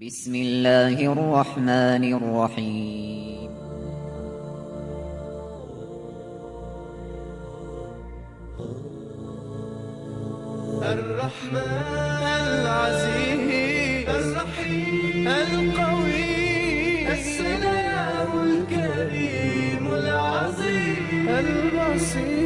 بسم الله الرحمن الرحيم. الرحمن العزيز الرحيم القوي السلام الكريم العظيم البصير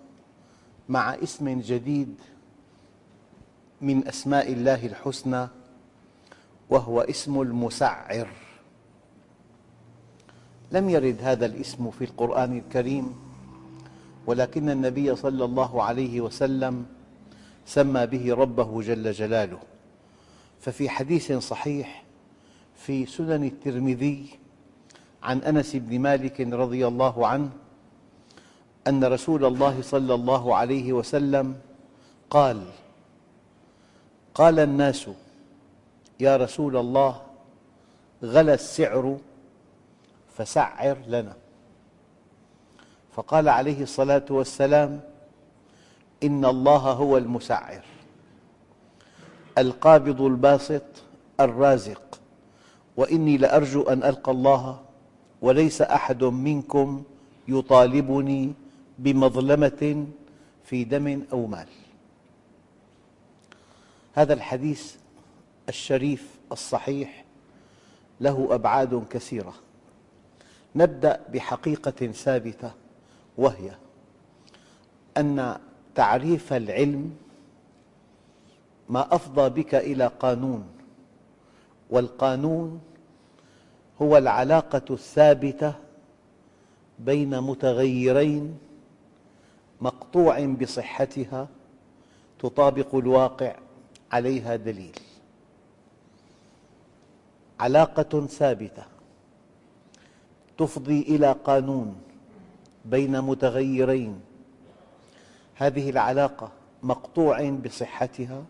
مع اسم جديد من أسماء الله الحسنى وهو اسم المسعر. لم يرد هذا الاسم في القرآن الكريم ولكن النبي صلى الله عليه وسلم سمى به ربه جل جلاله. ففي حديث صحيح في سنن الترمذي عن أنس بن مالك رضي الله عنه أن رسول الله صلى الله عليه وسلم قال قال الناس يا رسول الله غلى السعر فسعر لنا. فقال عليه الصلاة والسلام إن الله هو المسعر القابض الباسط الرازق وإني لأرجو أن ألقى الله وليس أحد منكم يطالبني بمظلمة في دم أو مال. هذا الحديث الشريف الصحيح له أبعاد كثيرة. نبدأ بحقيقة ثابتة وهي أن تعريف العلم ما أفضى بك إلى قانون والقانون هو العلاقة الثابتة بين متغيرين مقطوع بصحتها تطابق الواقع عليها دليل. علاقة ثابتة تفضي إلى قانون بين متغيرين. هذه العلاقة مقطوع بصحتها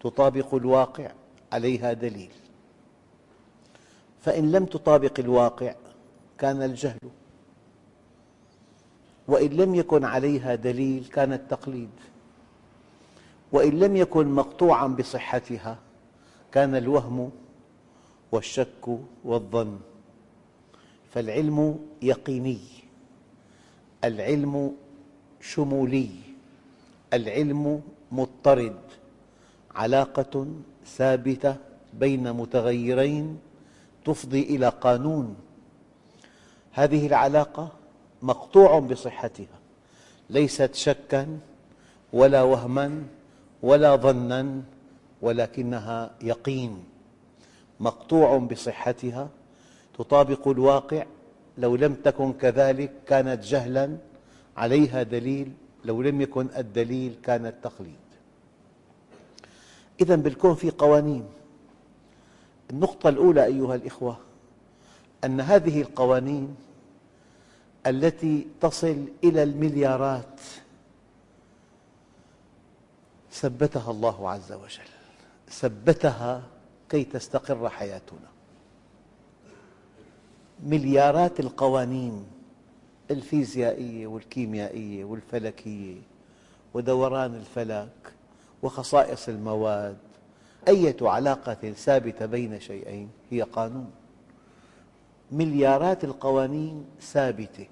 تطابق الواقع عليها دليل. فإن لم تطابق الواقع كان الجهل وإن لم يكن عليها دليل كان التقليد. وإن لم يكن مقطوعا بصحتها كان الوهم والشك والظن. فالعلم يقيني العلم شمولي العلم مضطرد. علاقة ثابتة بين متغيرين تفضي إلى قانون. هذه العلاقة مقطوع بصحتها. ليست شكا ولا وهما ولا ظنا ولكنها يقين. مقطوع بصحتها تطابق الواقع لو لم تكن كذلك كانت جهلا عليها دليل لو لم يكن الدليل كان التقليد. إذا بالكون في قوانين. النقطة الأولى أيها الإخوة أن هذه القوانين التي تصل إلى المليارات. ثبتها الله عز وجل. ثبتها كي تستقر حياتنا. مليارات القوانين الفيزيائية والكيميائية والفلكية ودوران الفلك وخصائص المواد أية علاقة ثابتة بين شيئين؟ هي قانون. مليارات القوانين ثابتة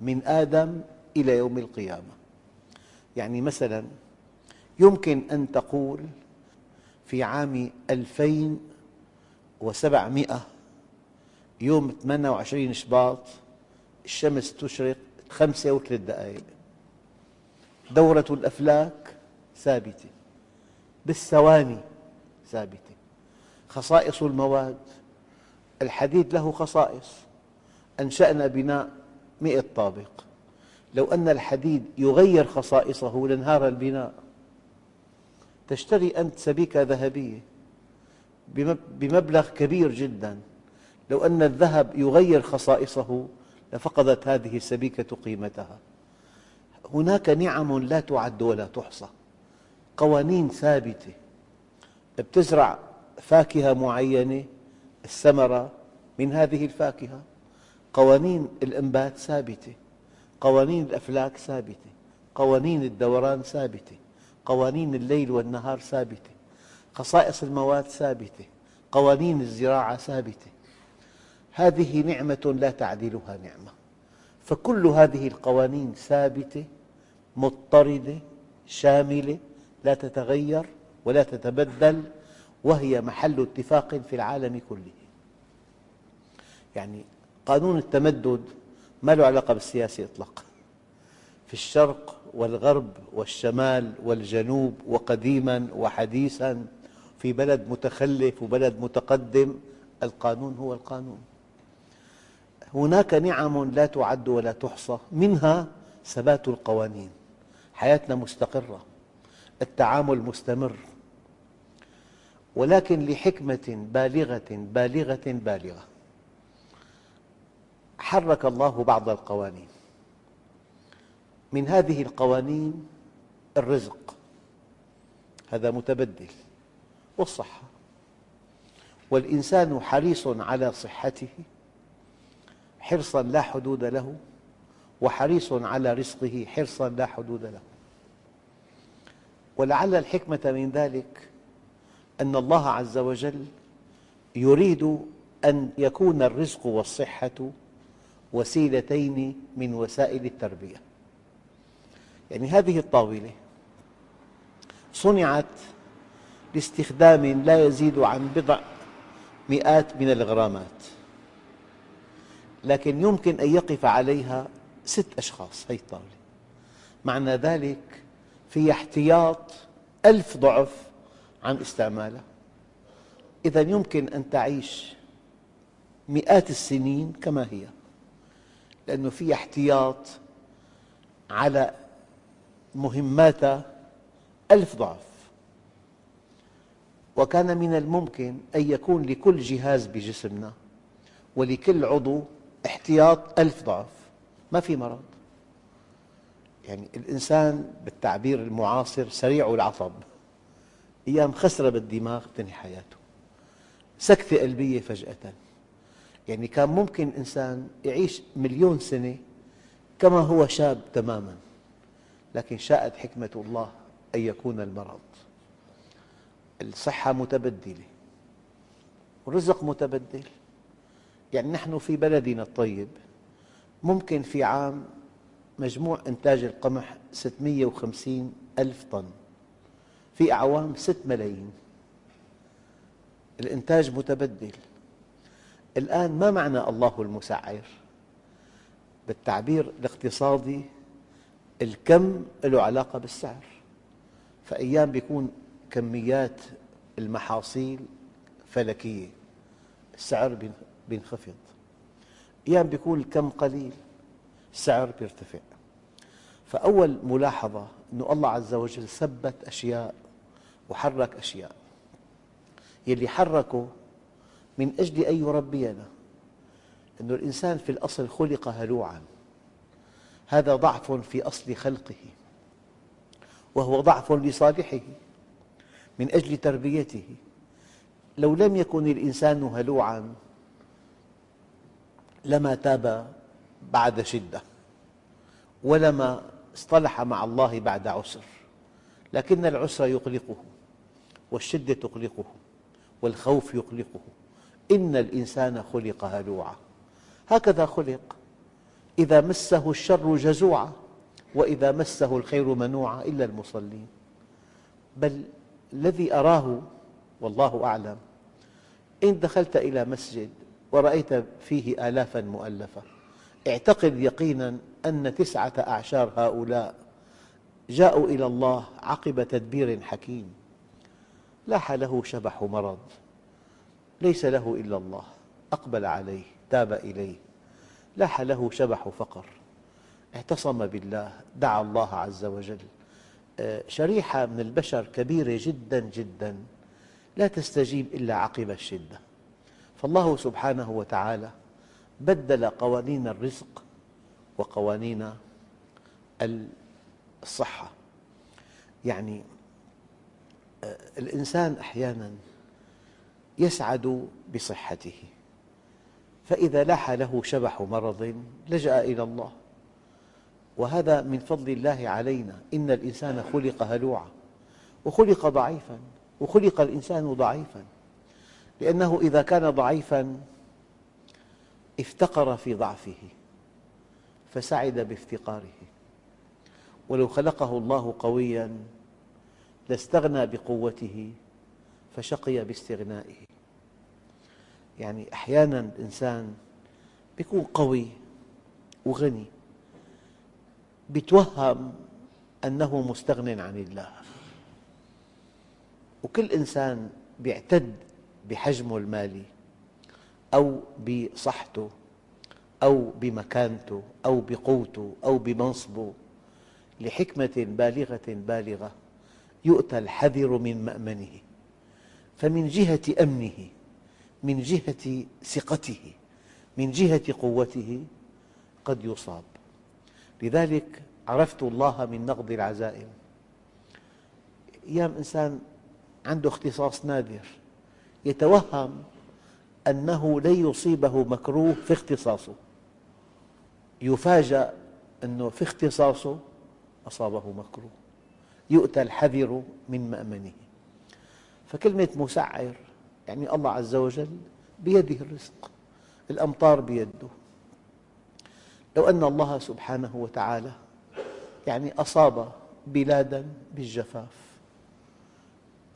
من آدم إلى يوم القيامة. يعني مثلا يمكن أن تقول في عام 2700 يوم 28 شباط الشمس تشرق خمسة وثلاث دقائق. دورة الأفلاك ثابتة بالثواني ثابتة. خصائص المواد الحديد له خصائص. أنشأنا بناء مئة طابق. لو أن الحديد يغير خصائصه لانهار البناء. تشتري أنت سبيكة ذهبية بمبلغ كبير جدا. لو أن الذهب يغير خصائصه لفقدت هذه السبيكة قيمتها. هناك نعم لا تعد ولا تحصى. قوانين ثابتة. بتزرع فاكهة معينة الثمرة من هذه الفاكهة. قوانين الإنبات ثابتة. قوانين الأفلاك ثابتة. قوانين الدوران ثابتة. قوانين الليل والنهار ثابتة. خصائص المواد ثابتة. قوانين الزراعة ثابتة. هذه نعمة لا تعدلها نعمة. فكل هذه القوانين ثابتة مضطردة شاملة لا تتغير ولا تتبدل وهي محل اتفاق في العالم كله. يعني قانون التمدد ما له علاقة بالسياسة إطلاقا. في الشرق والغرب والشمال والجنوب وقديما وحديثا في بلد متخلف وبلد متقدم القانون هو القانون. هناك نعم لا تعد ولا تحصى منها ثبات القوانين. حياتنا مستقرة. التعامل مستمر. ولكن لحكمة بالغة بالغة بالغة. حرك الله بعض القوانين. من هذه القوانين الرزق. هذا متبدل. والصحة. والإنسان حريص على صحته. حرصا لا حدود له. وحريص على رزقه حرصا لا حدود له. ولعل الحكمة من ذلك أن الله عز وجل يريد أن يكون الرزق والصحة وسيلتين من وسائل التربية. يعني هذه الطاولة صنعت لاستخدام لا يزيد عن بضع مئات من الغرامات لكن يمكن أن يقف عليها ست أشخاص هذه الطاولة. معنى ذلك في احتياط ألف ضعف عن استعمالها إذا يمكن أن تعيش مئات السنين كما هي لأنه في احتياط على مهماتها ألف ضعف. وكان من الممكن أن يكون لكل جهاز بجسمنا ولكل عضو احتياط ألف ضعف. ما في مرض. يعني الإنسان بالتعبير المعاصر سريع العصب. أيام خسرة بالدماغ تنهي حياته. سكتة قلبية فجأة. يعني كان ممكن إنسان يعيش مليون سنة كما هو شاب تماما لكن شاءت حكمة الله أن يكون المرض. الصحة متبدلة والرزق متبدل. يعني نحن في بلدنا الطيب ممكن في عام مجموع إنتاج القمح 650 ألف طن. في أعوام 6 ملايين. الإنتاج متبدل. الآن ما معنى الله المسعر؟ بالتعبير الاقتصادي الكم له علاقة بالسعر. فأيام يكون كميات المحاصيل فلكية. السعر ينخفض أيام يكون الكم قليل السعر يرتفع فأول ملاحظة أن الله عز وجل ثبت أشياء وحرك أشياء. يلي حركه من أجل أن يربينا. أن الإنسان في الأصل خلق هلوعا. هذا ضعف في أصل خلقه. وهو ضعف لصالحه. من أجل تربيته. لو لم يكن الإنسان هلوعا لما تاب بعد شدة. ولما اصطلح مع الله بعد عسر. لكن العسر يقلقه. والشدة تقلقه والخوف يقلقه. إن الإنسان خلق هلوعا. هكذا خلق. إذا مسه الشر جزوعا وإذا مسه الخير منوعا إلا المصلين. بل الذي أراه والله أعلم إن دخلت إلى مسجد ورأيت فيه آلافا مؤلفة اعتقد يقينا أن تسعة أعشار هؤلاء جاءوا إلى الله عقب تدبير حكيم. لاح له شبح مرض. ليس له إلا الله. أقبل عليه تاب إليه. لاح له شبح فقر. اعتصم بالله دعا الله عز وجل. آه، شريحة من البشر كبيرة جدا جدا. لا تستجيب إلا عقب الشدة. فالله سبحانه وتعالى بدل قوانين الرزق وقوانين الصحة. يعني الإنسان أحياناً يسعد بصحته فإذا لاح له شبح مرض لجأ إلى الله. وهذا من فضل الله علينا إن الإنسان خلق هلوعا وخلق ضعيفا وخلق الإنسان ضعيفا. لأنه إذا كان ضعيفا افتقر في ضعفه فسعد بافتقاره. ولو خلقه الله قويا لاستغنى بقوته فشقي باستغنائه. يعني أحيانا الإنسان يكون قوي وغني يتوهم أنه مستغن عن الله. وكل إنسان يعتد بحجمه المالي أو بصحته أو بمكانته أو بقوته أو بمنصبه لحكمة بالغة بالغة. يؤتى الحذر من مأمنه فمن جهة أمنه من جهة ثقته من جهة قوته قد يصاب. لذلك عرفت الله من نقض العزائم. أيام إنسان عنده اختصاص نادر يتوهم أنه لن يصيبه مكروه في اختصاصه. يفاجأ أنه في اختصاصه أصابه مكروه. يؤتى الحذر من مأمنه. فكلمة مسعر يعني الله عز وجل بيده الرزق الأمطار بيده. لو أن الله سبحانه وتعالى يعني أصاب بلادا بالجفاف.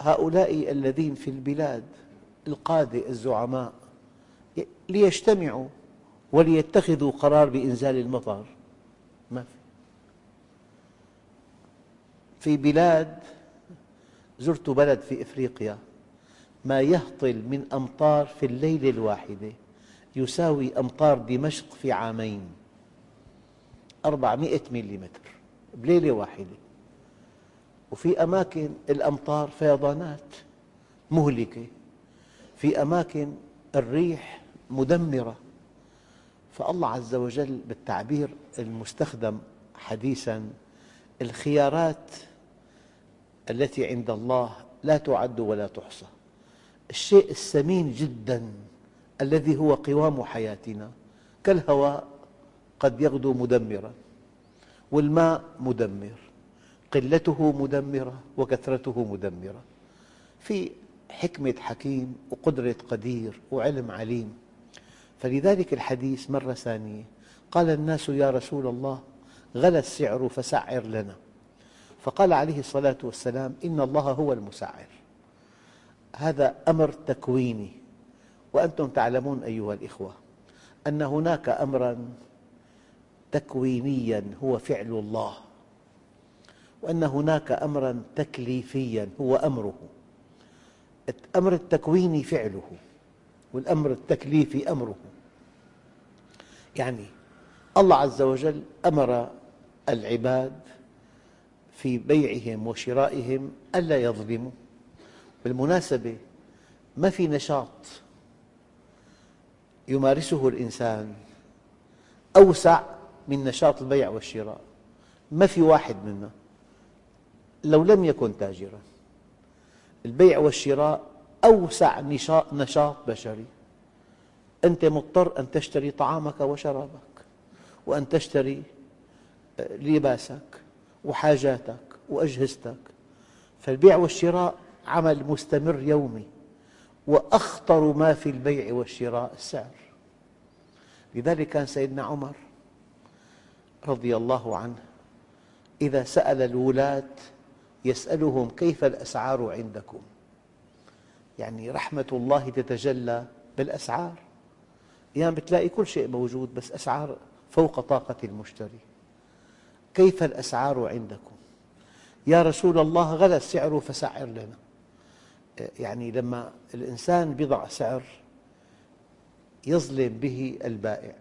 هؤلاء الذين في البلاد القادة الزعماء ليجتمعوا وليتخذوا قرار بإنزال المطر. ما في. في بلاد زرت بلد في إفريقيا ما يهطل من أمطار في الليلة الواحدة يساوي أمطار دمشق في عامين أربعمئة مليمتر بليلة واحدة. وفي أماكن الأمطار فيضانات مهلكة في أماكن الريح مدمرة. فالله عز وجل بالتعبير المستخدم حديثاً الخيارات التي عند الله لا تعد ولا تحصى. الشيء الثمين جدا الذي هو قوام حياتنا. كالهواء قد يغدو مدمرا والماء مدمر قلته مدمرة وكثرته مدمرة. في حكمة حكيم وقدرة قدير وعلم عليم. فلذلك الحديث مرة ثانية قال الناس يا رسول الله غلى السعر فسعر لنا. فقال عليه الصلاة والسلام إن الله هو المسعر هذا أمر تكويني وأنتم تعلمون أيها الإخوة أن هناك أمراً تكوينياً هو فعل الله وأن هناك أمراً تكليفياً هو أمره. الأمر التكويني فعله والأمر التكليفي أمره. يعني الله عز وجل أمر العباد في بيعهم وشرائهم ألا يظلموا. بالمناسبة ما في نشاط يمارسه الإنسان أوسع من نشاط البيع والشراء؟ ما في واحد منا لو لم يكن تاجراً البيع والشراء أوسع نشاط بشري. أنت مضطر أن تشتري طعامك وشرابك وأن تشتري آه، لباسك. وحاجاتك وأجهزتك. فالبيع والشراء عمل مستمر يومي وأخطر ما في البيع والشراء السعر. لذلك كان سيدنا عمر رضي الله عنه إذا سأل الولاة يسألهم كيف الأسعار عندكم. يعني رحمة الله تتجلى بالأسعار. أحيانا تلاقي كل شيء موجود بس أسعار فوق طاقة المشتري. كيف الأسعار عندكم؟ يا رسول الله غلى السعر فسعر لنا. يعني لما الإنسان يضع سعر يظلم به البائع.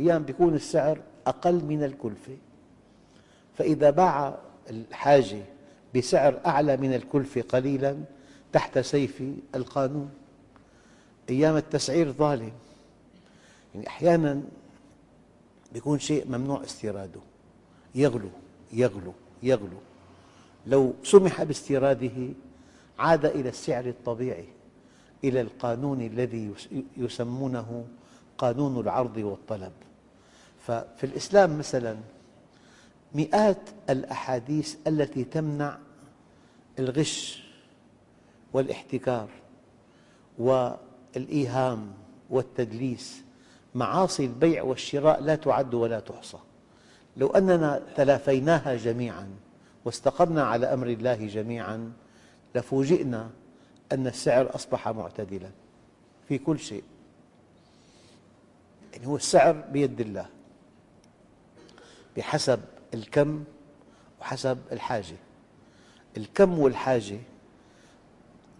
أيام بيكون السعر أقل من الكلفة. فإذا باع الحاجة بسعر أعلى من الكلفة قليلا تحت سيف القانون. أيام التسعير ظالم. يعني أحيانا يكون شيء ممنوع استيراده. يغلو يغلو يغلو. لو سمح باستيراده عاد إلى السعر الطبيعي إلى القانون الذي يسمونه قانون العرض والطلب. ففي الإسلام مثلا مئات الأحاديث التي تمنع الغش والاحتكار والإيهام والتدليس معاصي البيع والشراء لا تعد ولا تحصى. لو أننا تلافيناها جميعا واستقمنا على أمر الله جميعا لفوجئنا أن السعر أصبح معتدلا في كل شيء. يعني هو السعر بيد الله بحسب الكم وحسب الحاجة. الكم والحاجة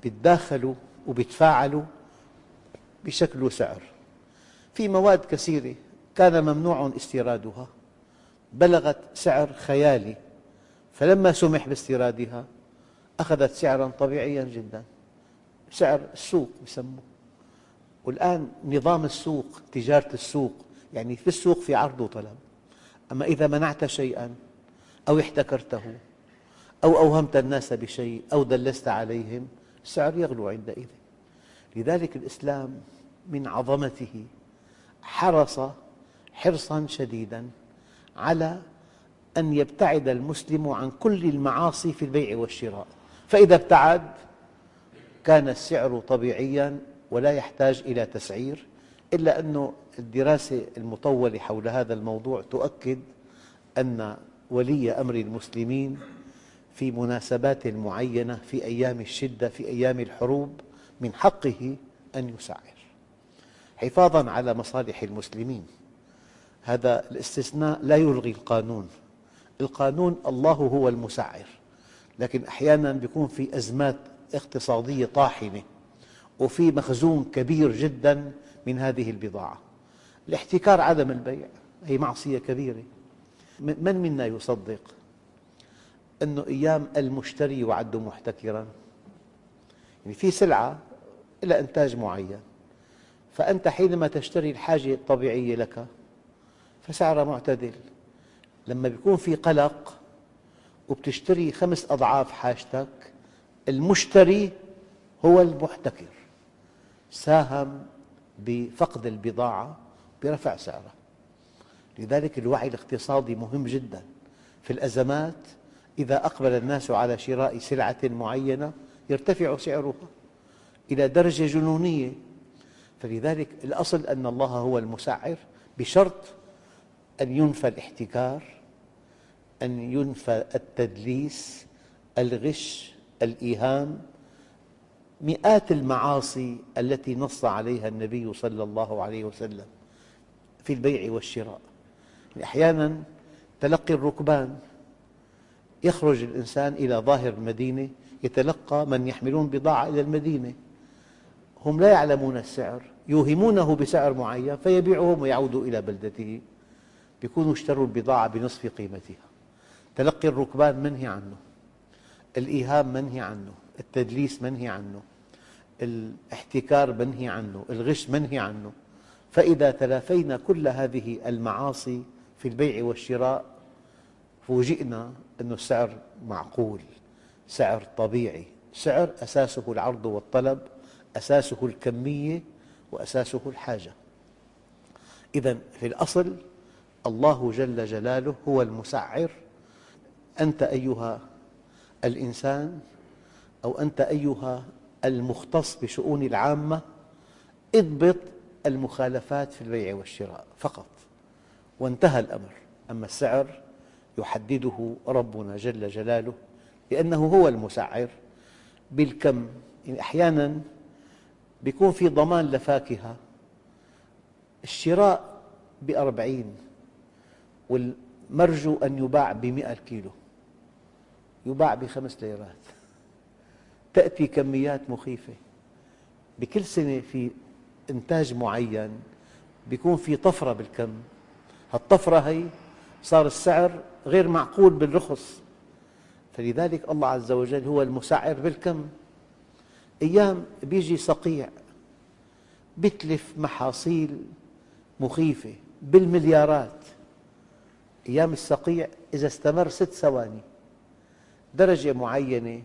بيتداخلوا وبيتفاعلوا بشكل سعر في مواد كثيرة كان ممنوع استيرادها. بلغت سعر خيالي. فلما سمح باستيرادها أخذت سعرا طبيعيا جدا. سعر السوق يسموه. والآن نظام السوق تجارة السوق يعني في السوق في عرض وطلب. أما إذا منعت شيئا أو احتكرته أو أوهمت الناس بشيء أو دلست عليهم السعر يغلو عندئذ. لذلك الإسلام من عظمته حرص حرصا شديدا على أن يبتعد المسلم عن كل المعاصي في البيع والشراء. فإذا ابتعد كان السعر طبيعيا ولا يحتاج إلى تسعير إلا أن الدراسة المطولة حول هذا الموضوع تؤكد أن ولي أمر المسلمين في مناسبات معينة في أيام الشدة في أيام الحروب من حقه أن يسعر. حفاظا على مصالح المسلمين. هذا الاستثناء لا يلغي القانون. القانون الله هو المسعر لكن أحيانا يكون في أزمات اقتصادية طاحنة وفي مخزون كبير جدا من هذه البضاعة. الاحتكار عدم البيع هي معصية كبيرة. من منا يصدق أن أيام المشتري يعد محتكرا؟ يعني في سلعة إلى إنتاج معين فأنت حينما تشتري الحاجة الطبيعية لك فسعرها معتدل. لما يكون في قلق وبتشتري خمس أضعاف حاجتك المشتري هو المحتكر. ساهم بفقد البضاعة برفع سعرها لذلك الوعي الاقتصادي مهم جدا. في الأزمات إذا أقبل الناس على شراء سلعة معينة يرتفع سعرها إلى درجة جنونية. فلذلك الأصل أن الله هو المسعر بشرط أن ينفى الاحتكار أن ينفى التدليس الغش الإيهام مئات المعاصي التي نص عليها النبي صلى الله عليه وسلم في البيع والشراء. أحيانا تلقي الركبان يخرج الإنسان إلى ظاهر المدينة يتلقى من يحملون بضاعة إلى المدينة. هم لا يعلمون السعر يوهمونه بسعر معين فيبيعهم ويعود إلى بلدته. يكونوا اشتروا البضاعة بنصف قيمتها. تلقي الركبان منهي عنه. الإيهام منهي عنه. التدليس منهي عنه. الاحتكار منهي عنه. الغش منهي عنه. فإذا تلافينا كل هذه المعاصي في البيع والشراء فوجئنا أن السعر معقول سعر طبيعي. سعر أساسه العرض والطلب أساسه الكمية وأساسه الحاجة. إذا في الأصل الله جل جلاله هو المسعر. أنت أيها الإنسان أو أنت أيها المختص بشؤون العامة اضبط المخالفات في البيع والشراء فقط وانتهى الأمر. أما السعر يحدده ربنا جل جلاله لأنه هو المسعر. بالكم يعني أحيانا يكون في ضمان لفاكهة الشراء بأربعين والمرجو أن يباع بمئة كيلو. يباع بخمس ليرات. تأتي كميات مخيفة. بكل سنة في إنتاج معين يكون في طفرة بالكم. هالطفرة هي صار السعر غير معقول بالرخص. فلذلك الله عز وجل هو المسعر بالكم. أيام بيجي صقيع بيتلف محاصيل مخيفة بالمليارات. أيام الصقيع إذا استمر ست ثواني. درجة معينة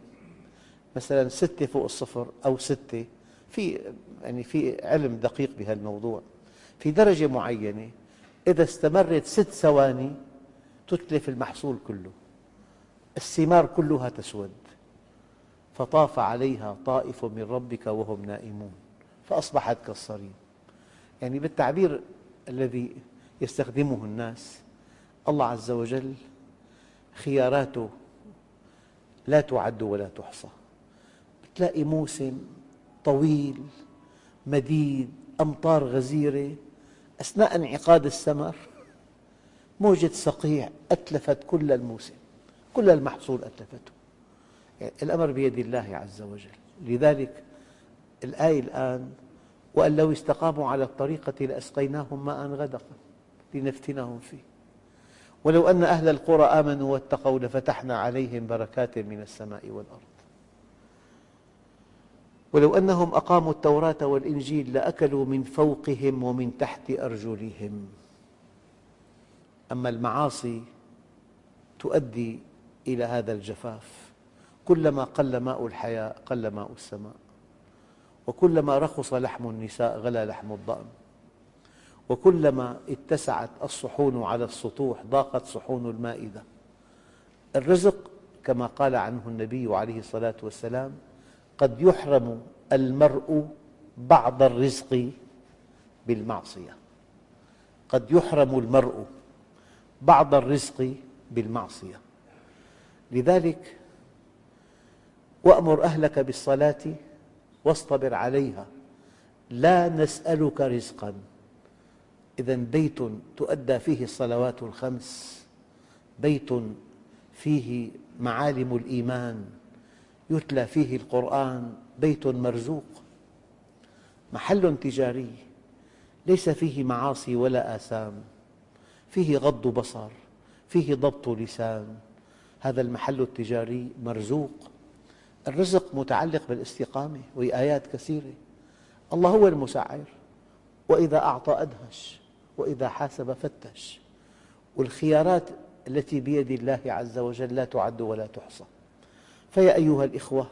مثلا ستة فوق الصفر أو ستة في يعني في علم دقيق بهالموضوع. في درجة معينة إذا استمرت ست ثواني تتلف المحصول كله. الثمار كلها تسود. فطاف عليها طائف من ربك وهم نائمون. فأصبحت كالصريم. يعني بالتعبير الذي يستخدمه الناس الله عز وجل خياراته لا تعد ولا تحصى. تلاقي موسم طويل مديد أمطار غزيرة. أثناء انعقاد الثمر موجة صقيع أتلفت كل الموسم كل المحصول أتلفته. يعني الأمر بيد الله عز وجل. لذلك الآية الآن وأن لو استقاموا على الطريقة لأسقيناهم ماء غدقا لنفتنهم فيه. ولو أن أهل القرى آمنوا واتقوا لفتحنا عليهم بركات من السماء والأرض. ولو أنهم أقاموا التوراة والإنجيل لأكلوا من فوقهم ومن تحت أرجلهم. أما المعاصي تؤدي إلى هذا الجفاف. كلما قل ماء الحياة قل ماء السماء. وكلما رخص لحم النساء غلا لحم الضأن. وكلما اتسعت الصحون على السطوح ضاقت صحون المائدة. الرزق كما قال عنه النبي عليه الصلاة والسلام قد يحرم المرء بعض الرزق بالمعصية. قد يحرم المرء بعض الرزق بالمعصية. لذلك وأمر أهلك بالصلاة واصطبر عليها. لا نسألك رزقا. إذا بيت تؤدى فيه الصلوات الخمس. بيت فيه معالم الإيمان. يتلى فيه القرآن. بيت مرزوق. محل تجاري. ليس فيه معاصي ولا آثام. فيه غض بصر. فيه ضبط لسان. هذا المحل التجاري مرزوق. الرزق متعلق بالاستقامة وهي آيات كثيرة. الله هو المسعر. وإذا أعطى أدهش. وإذا حاسب فتش. والخيارات التي بيد الله عز وجل لا تعد ولا تحصى. فيا أيها الإخوة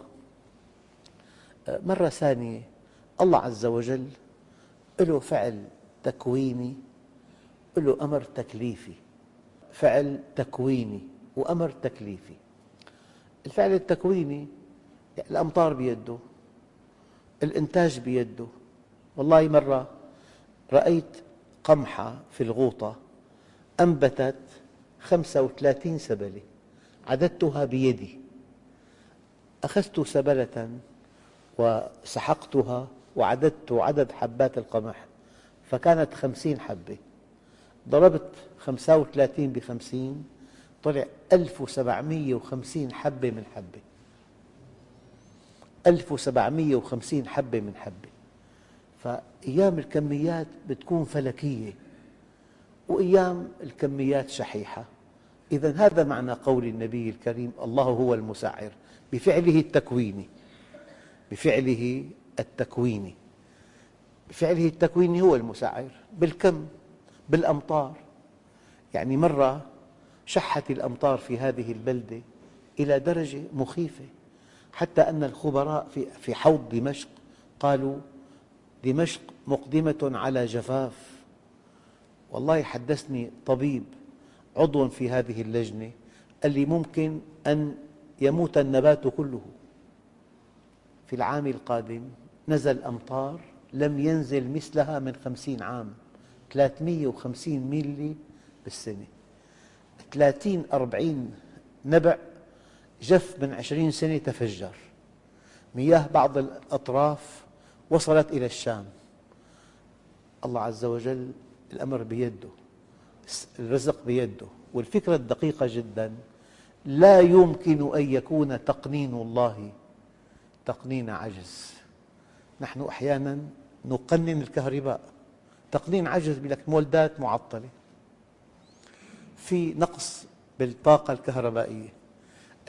مرة ثانية الله عز وجل له فعل تكويني له أمر تكليفي. فعل تكويني وأمر تكليفي. الفعل التكويني الأمطار بيده الإنتاج بيده. والله مرة رأيت قمحة في الغوطة أنبتت 35 سبلة. عددتها بيدي. أخذت سبلة وسحقتها وعددت عدد حبات القمح فكانت خمسين حبة. ضربت خمسة وثلاثين بخمسين طلع ألف وسبعمية وخمسين حبة من حبة. ألف وسبعمية وخمسين حبة من حبة. فأيام الكميات بتكون فلكية وأيام الكميات شحيحة. إذا هذا معنى قول النبي الكريم الله هو المسعر بفعله التكويني بفعله التكويني بفعله التكويني هو المسعر بالكم بالأمطار. يعني مرة شحت الأمطار في هذه البلدة إلى درجة مخيفة حتى أن الخبراء في حوض دمشق قالوا دمشق مقدمة على جفاف. والله حدثني طبيب عضو في هذه اللجنة قال لي ممكن أن يموت النبات كله. في العام القادم نزل أمطار لم ينزل مثلها من خمسين عام 350 ميلي بالسنة. 30 40 نبع جف من عشرين سنة تفجر. مياه بعض الأطراف وصلت إلى الشام. الله عز وجل الأمر بيده الرزق بيده والفكرة الدقيقة جدا. لا يمكن أن يكون تقنين الله تقنين عجز. نحن أحيانا نقنن الكهرباء. تقنين عجز لك مولدات معطلة. في نقص بالطاقة الكهربائية.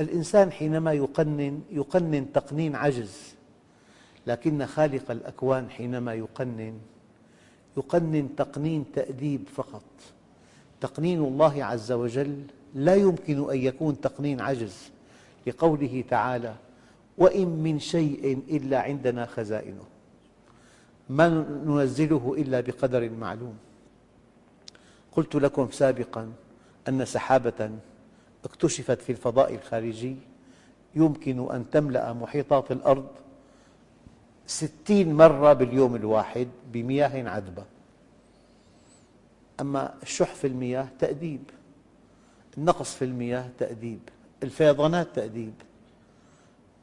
الإنسان حينما يقنن يقنن تقنين عجز. لكن خالق الأكوان حينما يقنن يقنن تقنين تأديب فقط. تقنين الله عز وجل لا يمكن أن يكون تقنين عجز لقوله تعالى وإن من شيء إلا عندنا خزائنه ما ننزله إلا بقدر معلوم. قلت لكم سابقا أن سحابة اكتشفت في الفضاء الخارجي يمكن أن تملأ محيطات الأرض ستين مرة باليوم الواحد بمياه عذبة. أما الشح في المياه تأديب النقص في المياه تأديب الفيضانات تأديب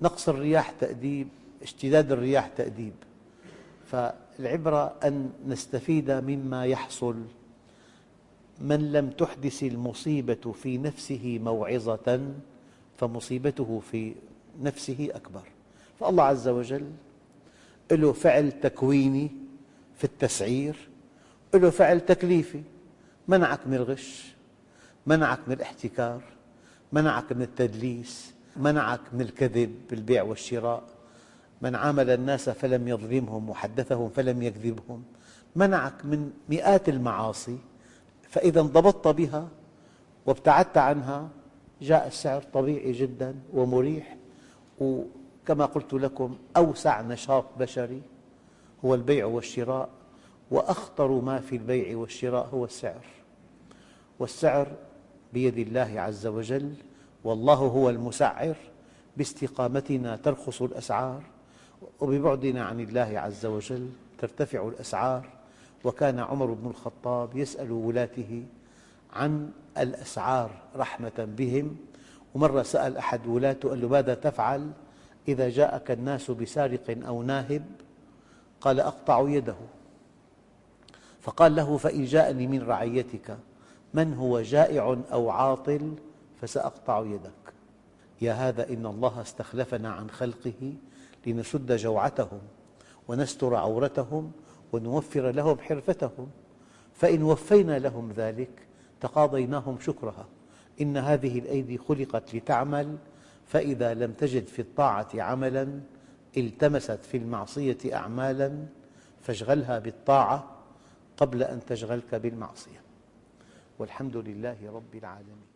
نقص الرياح تأديب اشتداد الرياح تأديب. فالعبرة أن نستفيد مما يحصل. من لم تحدث المصيبة في نفسه موعظة فمصيبته في نفسه أكبر. فالله عز وجل له فعل تكويني في التسعير له فعل تكليفي. منعك من الغش منعك من الاحتكار منعك من التدليس منعك من الكذب بالبيع والشراء. من عامل الناس فلم يظلمهم وحدثهم فلم يكذبهم. منعك من مئات المعاصي. فإذا انضبطت بها وابتعدت عنها جاء السعر طبيعي جدا ومريح. وكما قلت لكم أوسع نشاط بشري هو البيع والشراء وأخطر ما في البيع والشراء هو السعر. والسعر بيد الله عز وجل والله هو المسعر باستقامتنا ترخص الأسعار وببعدنا عن الله عز وجل ترتفع الأسعار. وكان عمر بن الخطاب يسأل ولاته عن الأسعار رحمة بهم ومرة سأل أحد ولاته قال له ماذا تفعل؟ إذا جاءك الناس بسارق أو ناهب قال أقطع يده. فقال له فإن جاءني من رعيتك من هو جائع أو عاطل فسأقطع يدك. يا هذا إن الله استخلفنا عن خلقه لنسد جوعتهم ونستر عورتهم ونوفر لهم حرفتهم. فإن وفينا لهم ذلك تقاضيناهم شكرها. إن هذه الأيدي خلقت لتعمل فإذا لم تجد في الطاعة عملا التمست في المعصية أعمالا فاشغلها بالطاعة قبل أن تشغلك بالمعصية. والحمد لله رب العالمين.